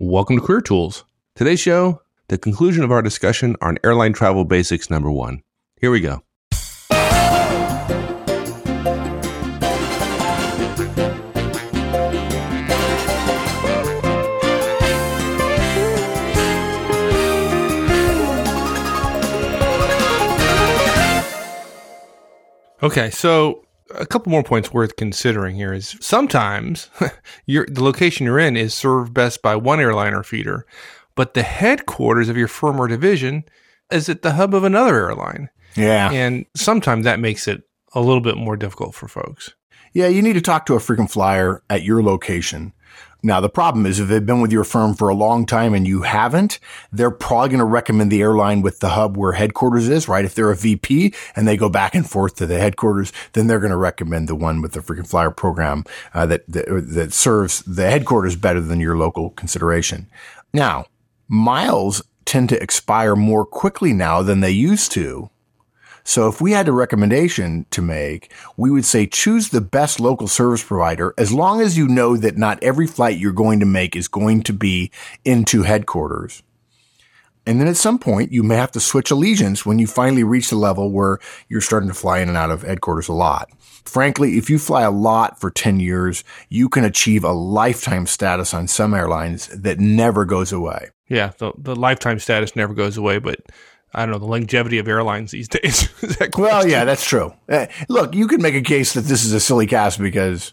Welcome to Career Tools. Today's show, the conclusion of our discussion on airline travel basics number one. Here we go. Okay, so a couple more points worth considering here is sometimes your the location you're in is served best by one airliner feeder, but the headquarters of your firm or division is at the hub of another airline. Yeah. And sometimes that makes it a little bit more difficult for folks. Yeah, you need to talk to a frequent flyer at your location now, the problem is if they've been with your firm for a long time and you haven't, they're probably going to recommend the airline with the hub where headquarters is, right? If they're a VP and they go back and forth to the headquarters, then they're going to recommend the one with the frequent flyer program uh, that, that, that serves the headquarters better than your local consideration. Now, miles tend to expire more quickly now than they used to. So if we had a recommendation to make, we would say choose the best local service provider as long as you know that not every flight you're going to make is going to be into headquarters. And then at some point, you may have to switch allegiance when you finally reach the level where you're starting to fly in and out of headquarters a lot. Frankly, if you fly a lot for 10 years, you can achieve a lifetime status on some airlines that never goes away. Yeah, the, the lifetime status never goes away, but I don't know the longevity of airlines these days. well, yeah, that's true. Uh, look, you could make a case that this is a silly cast because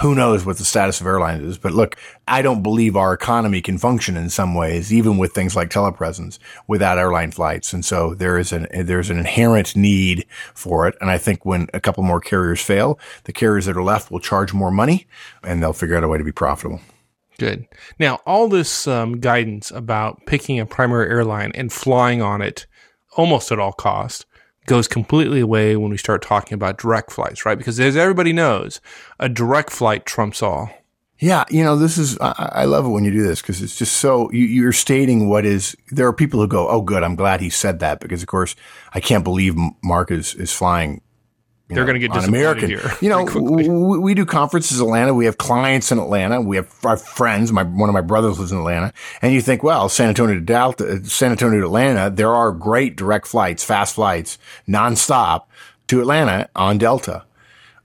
who knows what the status of airlines is. But look, I don't believe our economy can function in some ways, even with things like telepresence, without airline flights. And so there is an there's an inherent need for it. And I think when a couple more carriers fail, the carriers that are left will charge more money, and they'll figure out a way to be profitable. Good. Now, all this um, guidance about picking a primary airline and flying on it almost at all cost goes completely away when we start talking about direct flights, right? Because as everybody knows, a direct flight trumps all. Yeah, you know, this is, I, I love it when you do this because it's just so, you, are stating what is, there are people who go, oh, good, I'm glad he said that because, of course, I can't believe Mark is, is flying they're going to get disappointed American. here. You know, we, we, do conferences in Atlanta. We have clients in Atlanta. We have our friends. My one of my brothers lives in Atlanta, and you think, well, San Antonio to Delta, uh, San Antonio to Atlanta, there are great direct flights, fast flights, nonstop to Atlanta on Delta.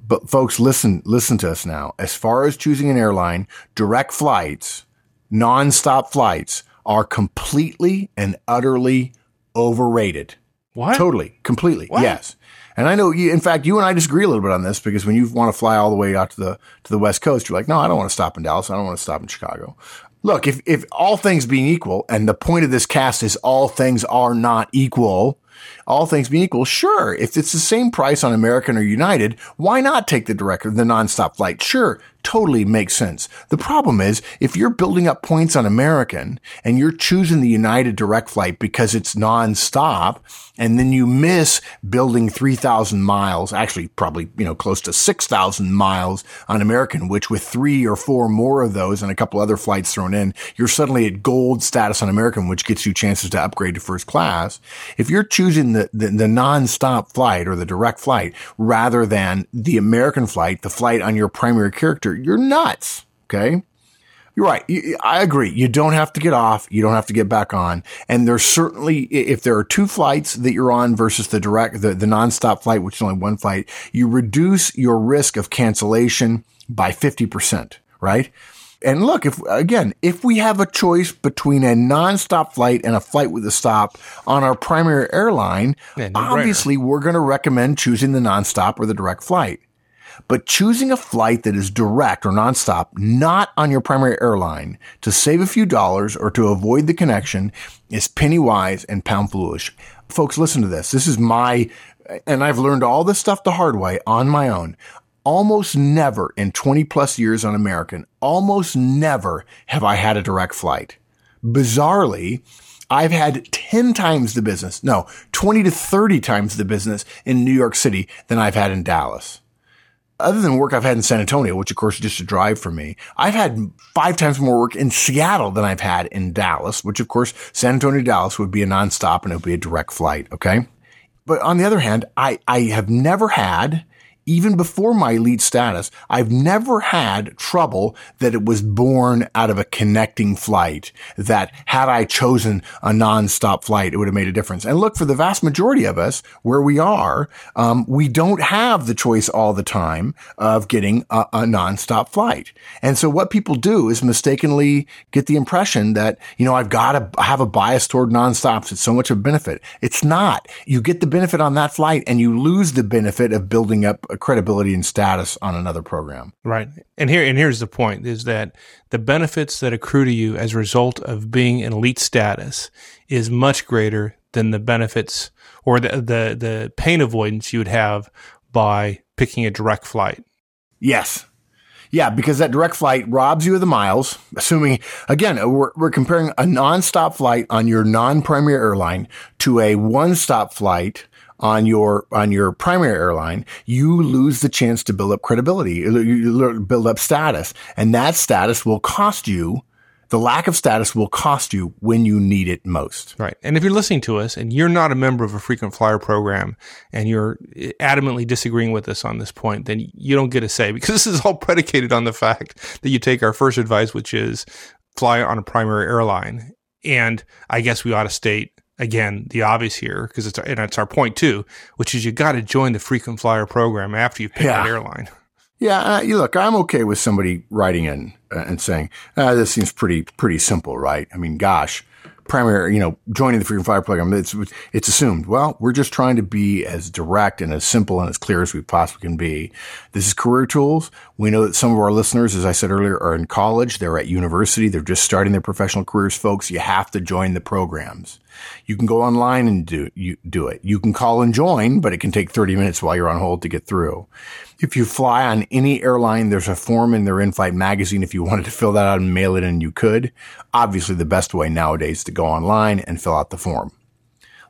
But folks, listen, listen to us now. As far as choosing an airline, direct flights, nonstop flights are completely and utterly overrated. What? Totally, completely. What? Yes. And I know you, in fact, you and I disagree a little bit on this because when you want to fly all the way out to the, to the West Coast, you're like, no, I don't want to stop in Dallas. I don't want to stop in Chicago. Look, if, if all things being equal, and the point of this cast is all things are not equal, all things being equal, sure, if it's the same price on American or United, why not take the direct, the nonstop flight? Sure, totally makes sense. The problem is if you're building up points on American and you're choosing the United direct flight because it's nonstop and then you miss building 3,000 miles, actually probably, you know, close to 6,000 miles on American, which with three or four more of those and a couple other flights thrown in, you're suddenly at gold status on American, which gets you chances to upgrade to first class. If you're choosing the, the, the nonstop flight or the direct flight rather than the American flight, the flight on your primary character, you're nuts. Okay. You're right. I agree. You don't have to get off. You don't have to get back on. And there's certainly, if there are two flights that you're on versus the direct, the, the nonstop flight, which is only one flight, you reduce your risk of cancellation by 50%, right? And look, if again, if we have a choice between a nonstop flight and a flight with a stop on our primary airline, yeah, no obviously we're going to recommend choosing the nonstop or the direct flight. But choosing a flight that is direct or nonstop, not on your primary airline, to save a few dollars or to avoid the connection is penny wise and pound foolish. Folks, listen to this. This is my, and I've learned all this stuff the hard way on my own. Almost never in 20 plus years on American, almost never have I had a direct flight. Bizarrely, I've had 10 times the business, no, 20 to 30 times the business in New York City than I've had in Dallas other than work I've had in San Antonio, which of course is just a drive for me, I've had five times more work in Seattle than I've had in Dallas, which of course San Antonio Dallas would be a nonstop and it would be a direct flight. Okay. But on the other hand, I, I have never had even before my elite status, I've never had trouble that it was born out of a connecting flight that had I chosen a nonstop flight, it would have made a difference. And look, for the vast majority of us where we are, um, we don't have the choice all the time of getting a, a nonstop flight. And so what people do is mistakenly get the impression that, you know, I've got to have a bias toward nonstops. It's so much of a benefit. It's not. You get the benefit on that flight and you lose the benefit of building up credibility and status on another program. Right. And here and here's the point is that the benefits that accrue to you as a result of being in elite status is much greater than the benefits or the the, the pain avoidance you would have by picking a direct flight. Yes. Yeah, because that direct flight robs you of the miles, assuming, again, we're, we're comparing a non-stop flight on your non-primary airline to a one-stop flight on your on your primary airline, you lose the chance to build up credibility, you build up status, and that status will cost you. The lack of status will cost you when you need it most. Right. And if you're listening to us and you're not a member of a frequent flyer program and you're eh, adamantly disagreeing with us on this point, then you don't get a say because this is all predicated on the fact that you take our first advice, which is fly on a primary airline. And I guess we ought to state again the obvious here because it's and it's our point too, which is you got to join the frequent flyer program after you pick yeah. that airline. Yeah, uh, you look, I'm okay with somebody writing in uh, and saying, uh, "This seems pretty pretty simple, right?" I mean, gosh, primary, you know, joining the frequent flyer program, it's, it's assumed, well, we're just trying to be as direct and as simple and as clear as we possibly can be. This is career tools. We know that some of our listeners, as I said earlier, are in college. They're at university. They're just starting their professional careers. Folks, you have to join the programs. You can go online and do, you do it. You can call and join, but it can take 30 minutes while you're on hold to get through. If you fly on any airline, there's a form in their in-flight magazine. If you wanted to fill that out and mail it in, you could. Obviously, the best way nowadays to go online and fill out the form.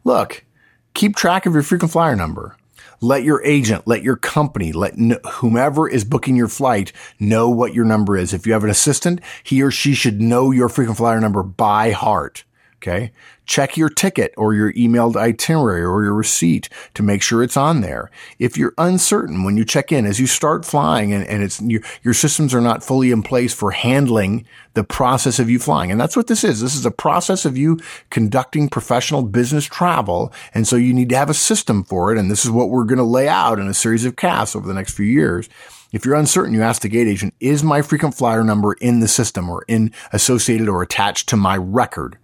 Look, keep track of your frequent flyer number. Let your agent, let your company, let whomever is booking your flight know what your number is. If you have an assistant, he or she should know your frequent flyer number by heart. Okay. Check your ticket or your emailed itinerary or your receipt to make sure it's on there. If you're uncertain when you check in, as you start flying and, and it's your, your systems are not fully in place for handling the process of you flying. And that's what this is. This is a process of you conducting professional business travel. And so you need to have a system for it. And this is what we're going to lay out in a series of casts over the next few years. If you're uncertain, you ask the gate agent, is my frequent flyer number in the system or in associated or attached to my record?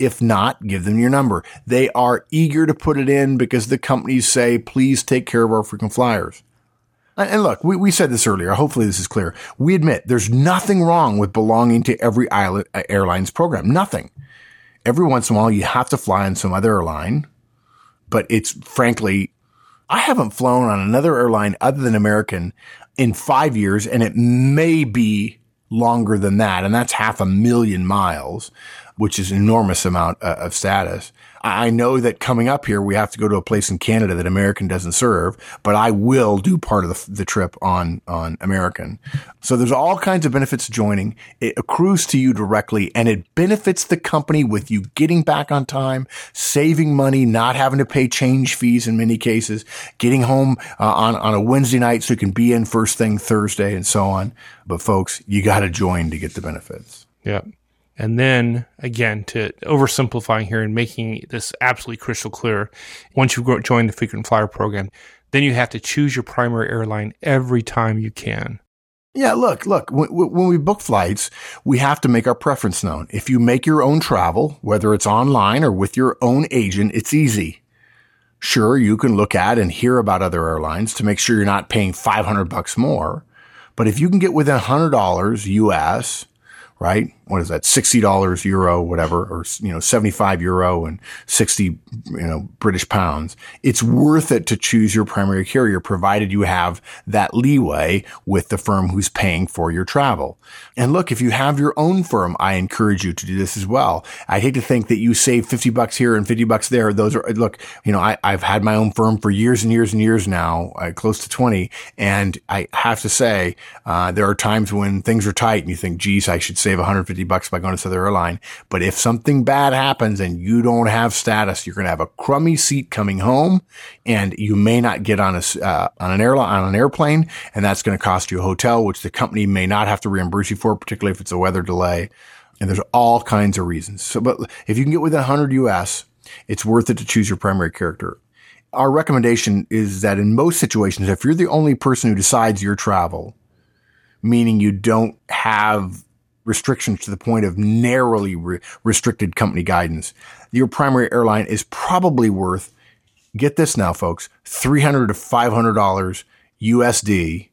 If not, give them your number. They are eager to put it in because the companies say, please take care of our frequent flyers. And look, we, we said this earlier. Hopefully this is clear. We admit there's nothing wrong with belonging to every uh, airline's program. Nothing. Every once in a while, you have to fly on some other airline, but it's frankly, I haven't flown on another airline other than American in five years, and it may be longer than that, and that's half a million miles which is an enormous amount uh, of status. I know that coming up here, we have to go to a place in Canada that American doesn't serve, but I will do part of the, the trip on, on American. So there's all kinds of benefits to joining. It accrues to you directly and it benefits the company with you getting back on time, saving money, not having to pay change fees in many cases, getting home uh, on, on a Wednesday night so you can be in first thing Thursday and so on. But folks, you got to join to get the benefits. Yeah. And then again, to oversimplifying here and making this absolutely crystal clear, once you join the frequent flyer program, then you have to choose your primary airline every time you can. Yeah, look, look, when, when, we book flights, we have to make our preference known. If you make your own travel, whether it's online or with your own agent, it's easy. Sure, you can look at and hear about other airlines to make sure you're not paying 500 bucks more. But if you can get within $100 US right? What is that? $60 euro, whatever, or, you know, 75 euro and 60, you know, British pounds. It's worth it to choose your primary carrier, provided you have that leeway with the firm who's paying for your travel. And look, if you have your own firm, I encourage you to do this as well. I hate to think that you save 50 bucks here and 50 bucks there. Those are, look, you know, I, have had my own firm for years and years and years now, uh, close to 20. And I have to say, uh, there are times when things are tight and you think, geez, I should save 150 50 bucks by going to the airline. But if something bad happens and you don't have status, you're going to have a crummy seat coming home and you may not get on a, uh, on an airline, on an airplane. And that's going to cost you a hotel, which the company may not have to reimburse you for, particularly if it's a weather delay. And there's all kinds of reasons. So, but if you can get within 100 US, it's worth it to choose your primary character. Our recommendation is that in most situations, if you're the only person who decides your travel, meaning you don't have restrictions to the point of narrowly re- restricted company guidance, your primary airline is probably worth, get this now, folks, $300 to $500 USD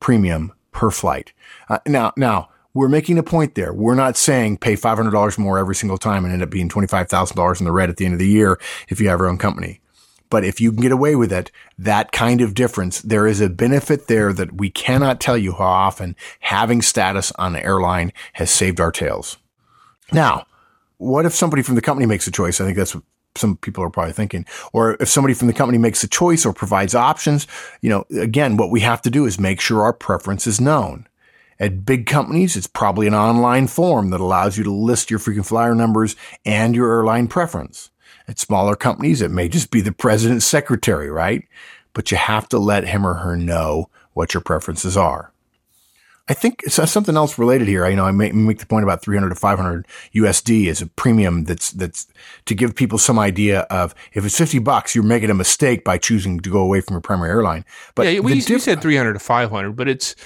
premium per flight. Uh, now, now, we're making a point there. We're not saying pay $500 more every single time and end up being $25,000 in the red at the end of the year if you have your own company. But if you can get away with it, that kind of difference, there is a benefit there that we cannot tell you how often having status on an airline has saved our tails. Now, what if somebody from the company makes a choice? I think that's what some people are probably thinking. Or if somebody from the company makes a choice or provides options, you know, again, what we have to do is make sure our preference is known. At big companies, it's probably an online form that allows you to list your frequent flyer numbers and your airline preference. At smaller companies, it may just be the president's secretary, right? But you have to let him or her know what your preferences are. I think uh, something else related here. You know, I make, make the point about 300 to 500 USD as a premium that's, that's to give people some idea of if it's 50 bucks, you're making a mistake by choosing to go away from your primary airline. But yeah, we, diff- you said 300 to 500, but it's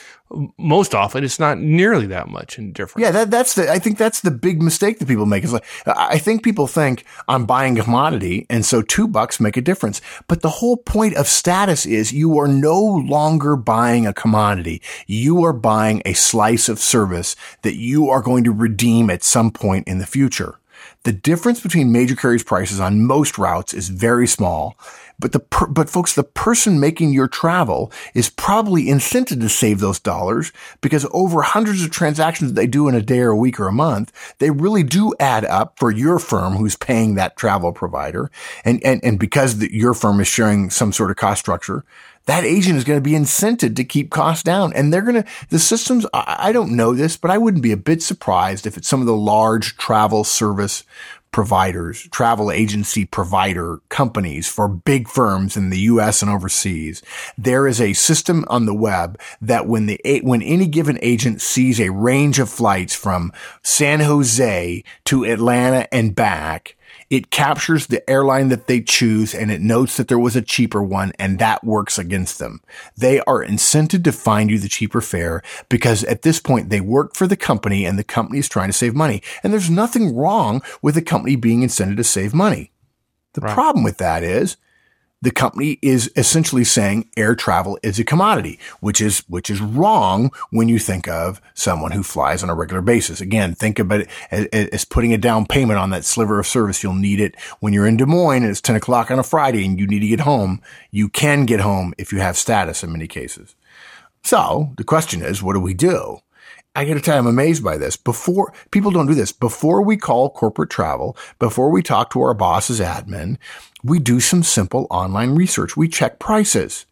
most often it's not nearly that much in difference. Yeah, that, that's the, I think that's the big mistake that people make is like, I think people think I'm buying a commodity and so two bucks make a difference. But the whole point of status is you are no longer buying a commodity. You are buying a slice of service that you are going to redeem at some point in the future. The difference between major carriers prices on most routes is very small but the, per, but folks, the person making your travel is probably incented to save those dollars because over hundreds of transactions that they do in a day or a week or a month, they really do add up for your firm who's paying that travel provider. And, and, and because the, your firm is sharing some sort of cost structure, that agent is going to be incented to keep costs down. And they're going to, the systems, I, don't know this, but I wouldn't be a bit surprised if it's some of the large travel service providers, travel agency provider companies for big firms in the US and overseas. There is a system on the web that when the, when any given agent sees a range of flights from San Jose to Atlanta and back, it captures the airline that they choose and it notes that there was a cheaper one and that works against them. They are incented to find you the cheaper fare because at this point they work for the company and the company is trying to save money. And there's nothing wrong with the company being incented to save money. The right. problem with that is the company is essentially saying air travel is a commodity, which is, which is wrong when you think of someone who flies on a regular basis. Again, think about it as, as, putting a down payment on that sliver of service. You'll need it when you're in Des Moines and it's 10 o'clock on a Friday and you need to get home. You can get home if you have status in many cases. So the question is, what do we do? I got to tell you, I'm amazed by this. Before people don't do this, before we call corporate travel, before we talk to our boss's admin, we do some simple online research. We check prices.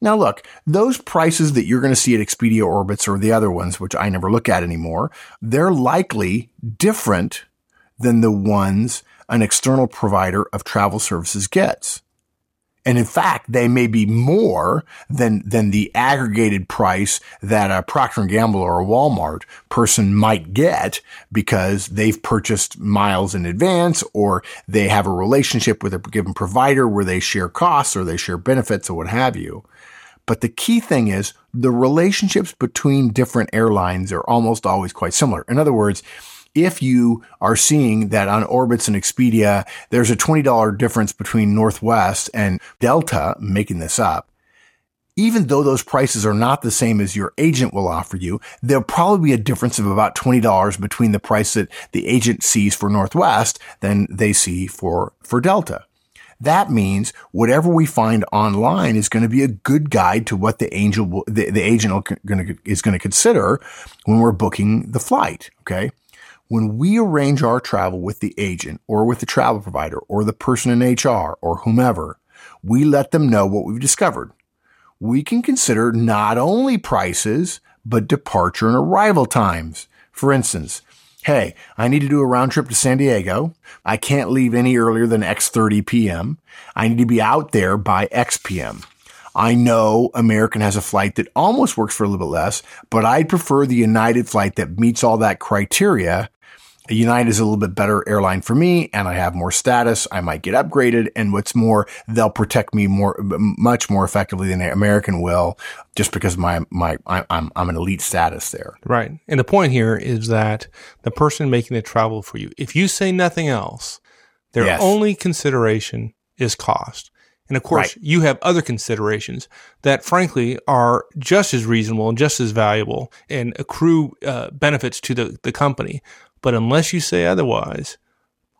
Now look, those prices that you're going to see at Expedia Orbitz or the other ones, which I never look at anymore, they're likely different than the ones an external provider of travel services gets. And in fact, they may be more than, than the aggregated price that a Procter and Gamble or a Walmart person might get because they've purchased miles in advance or they have a relationship with a given provider where they share costs or they share benefits or what have you. But the key thing is the relationships between different airlines are almost always quite similar. In other words, if you are seeing that on Orbitz and Expedia, there's a $20 difference between Northwest and Delta, making this up, even though those prices are not the same as your agent will offer you, there'll probably be a difference of about $20 between the price that the agent sees for Northwest than they see for, for Delta. That means whatever we find online is going to be a good guide to what the angel, the, the agent is going to consider when we're booking the flight. Okay. When we arrange our travel with the agent or with the travel provider or the person in HR or whomever, we let them know what we've discovered. We can consider not only prices, but departure and arrival times. For instance, Hey, I need to do a round trip to San Diego. I can't leave any earlier than X30 PM. I need to be out there by X PM. I know American has a flight that almost works for a little bit less, but I'd prefer the United flight that meets all that criteria United is a little bit better airline for me and I have more status. I might get upgraded. And what's more, they'll protect me more, much more effectively than American will just because my, my, I'm, I'm an elite status there. Right. And the point here is that the person making the travel for you, if you say nothing else, their yes. only consideration is cost. And of course, right. you have other considerations that frankly are just as reasonable and just as valuable and accrue uh, benefits to the, the company. But unless you say otherwise,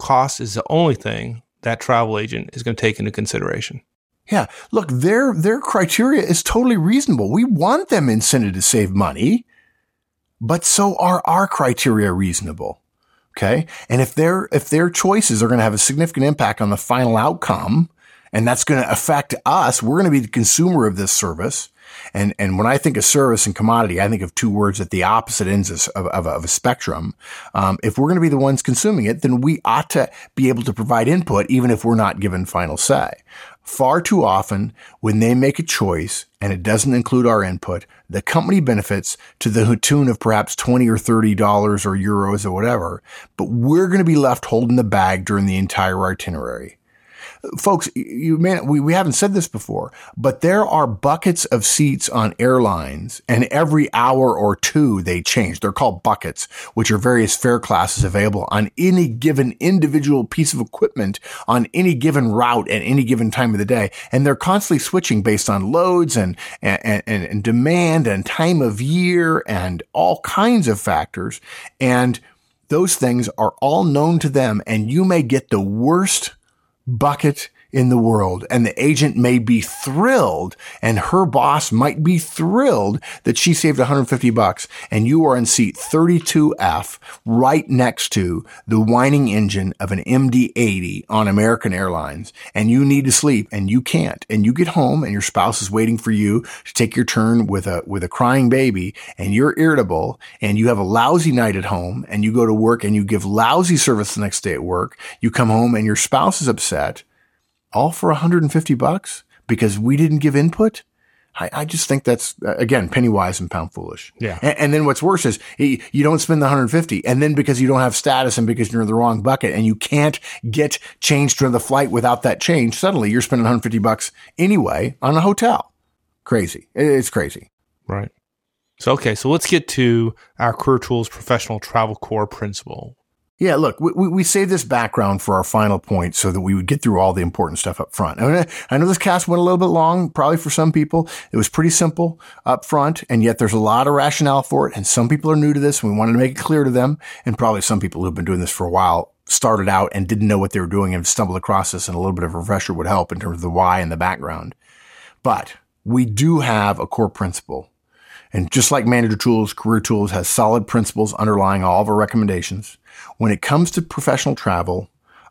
cost is the only thing that travel agent is going to take into consideration. Yeah. Look, their, their criteria is totally reasonable. We want them incented to save money, but so are our criteria reasonable. Okay. And if their, if their choices are going to have a significant impact on the final outcome, and that's going to affect us, we're going to be the consumer of this service. And, and when I think of service and commodity, I think of two words at the opposite ends of, of, of a spectrum. Um, if we're going to be the ones consuming it, then we ought to be able to provide input, even if we're not given final say. Far too often, when they make a choice and it doesn't include our input, the company benefits to the tune of perhaps 20 or 30 dollars or euros or whatever, but we're going to be left holding the bag during the entire itinerary folks, you may, we, we haven't said this before, but there are buckets of seats on airlines and every hour or two they change. They're called buckets, which are various fare classes available on any given individual piece of equipment on any given route at any given time of the day. And they're constantly switching based on loads and, and, and, and demand and time of year and all kinds of factors. And those things are all known to them and you may get the worst bucket in the world. And the agent may be thrilled and her boss might be thrilled that she saved 150 bucks and you are in seat 32F right next to the whining engine of an MD-80 on American Airlines and you need to sleep and you can't and you get home and your spouse is waiting for you to take your turn with a, with a crying baby and you're irritable and you have a lousy night at home and you go to work and you give lousy service the next day at work. You come home and your spouse is upset all for 150 bucks because we didn't give input. I, I just think that's uh, again penny wise and pound foolish. Yeah. And, and, then what's worse is you don't spend the 150, and then because you don't have status and because you're in the wrong bucket and you can't get changed to the flight without that change, suddenly you're spending 150 bucks anyway on a hotel. Crazy. It's crazy. Right. So okay, so let's get to our Career Tools Professional Travel Core principle. Yeah, look, we, we save this background for our final point so that we would get through all the important stuff up front. I, mean, I know this cast went a little bit long, probably for some people. It was pretty simple up front, and yet there's a lot of rationale for it. And some people are new to this, and we wanted to make it clear to them. And probably some people who've been doing this for a while started out and didn't know what they were doing and stumbled across this, and a little bit of a refresher would help in terms of the why and the background. But we do have a core principle. And just like Manager Tools, Career Tools has solid principles underlying all of our recommendations. When it comes to professional travel,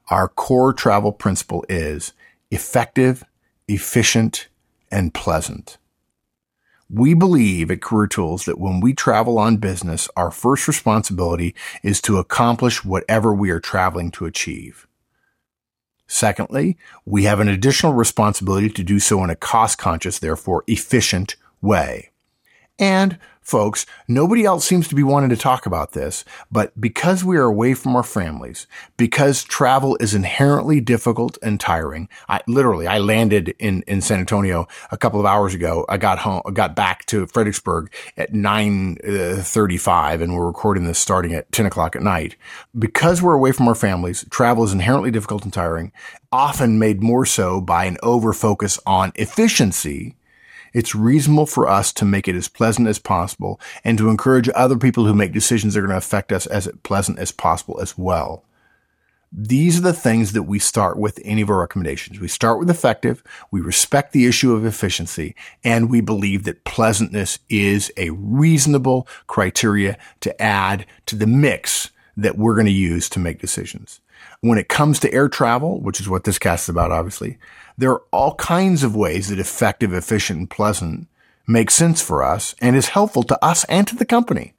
our core travel principle is effective, efficient, and pleasant. We believe at Career Tools that when we travel on business, our first responsibility is to accomplish whatever we are traveling to achieve. Secondly, we have an additional responsibility to do so in a cost conscious, therefore efficient way. And folks, nobody else seems to be wanting to talk about this, but because we are away from our families, because travel is inherently difficult and tiring, I literally, I landed in, in San Antonio a couple of hours ago. I got home, got back to Fredericksburg at 9.35 uh, and we're recording this starting at 10 o'clock at night. Because we're away from our families, travel is inherently difficult and tiring, often made more so by an over focus on efficiency it's reasonable for us to make it as pleasant as possible and to encourage other people who make decisions that are going to affect us as pleasant as possible as well. These are the things that we start with any of our recommendations. We start with effective, we respect the issue of efficiency, and we believe that pleasantness is a reasonable criteria to add to the mix that we're going to use to make decisions. When it comes to air travel, which is what this cast is about, obviously, there are all kinds of ways that effective, efficient, and pleasant makes sense for us and is helpful to us and to the company.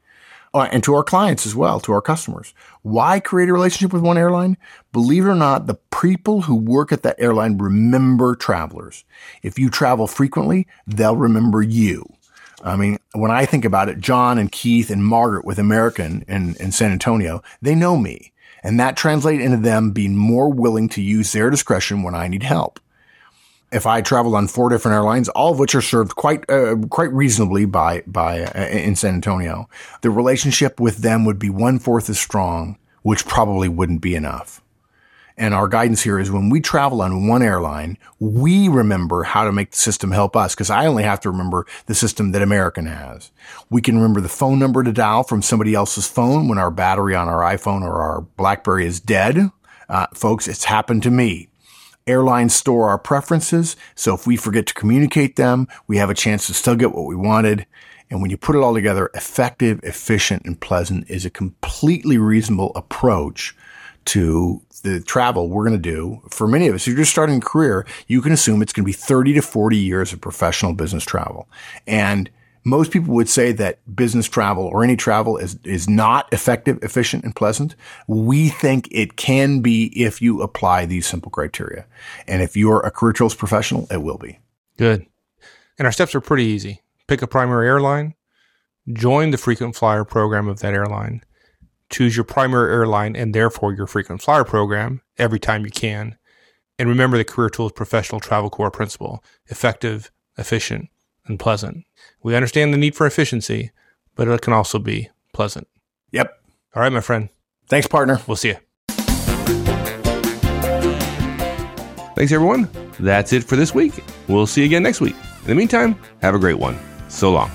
uh, and to our clients as well, to our customers. Why create a relationship with one airline? Believe it or not, the people who work at that airline remember travelers. If you travel frequently, they'll remember you. I mean, when I think about it, John and Keith and Margaret with American in, in San Antonio, they know me. And that translates into them being more willing to use their discretion when I need help if I traveled on four different airlines, all of which are served quite uh, quite reasonably by by uh, in San Antonio, the relationship with them would be one fourth as strong, which probably wouldn't be enough. And our guidance here is when we travel on one airline, we remember how to make the system help us because I only have to remember the system that American has. We can remember the phone number to dial from somebody else's phone when our battery on our iPhone or our Blackberry is dead. Uh, folks, it's happened to me. Airlines store our preferences, so if we forget to communicate them, we have a chance to still get what we wanted. And when you put it all together, effective, efficient, and pleasant is a completely reasonable approach to the travel we're going to do. For many of us, if you're just starting a career, you can assume it's going to be 30 to 40 years of professional business travel. And most people would say that business travel or any travel is, is not effective, efficient, and pleasant. We think it can be if you apply these simple criteria. And if you're a career tools professional, it will be. Good. And our steps are pretty easy. Pick a primary airline, join the frequent flyer program of that airline, choose your primary airline and therefore your frequent flyer program every time you can. And remember the Career Tools Professional Travel Core principle effective, efficient, and pleasant. We understand the need for efficiency, but it can also be pleasant. Yep. All right, my friend. Thanks, partner. We'll see you. Thanks, everyone. That's it for this week. We'll see you again next week. In the meantime, have a great one. So long.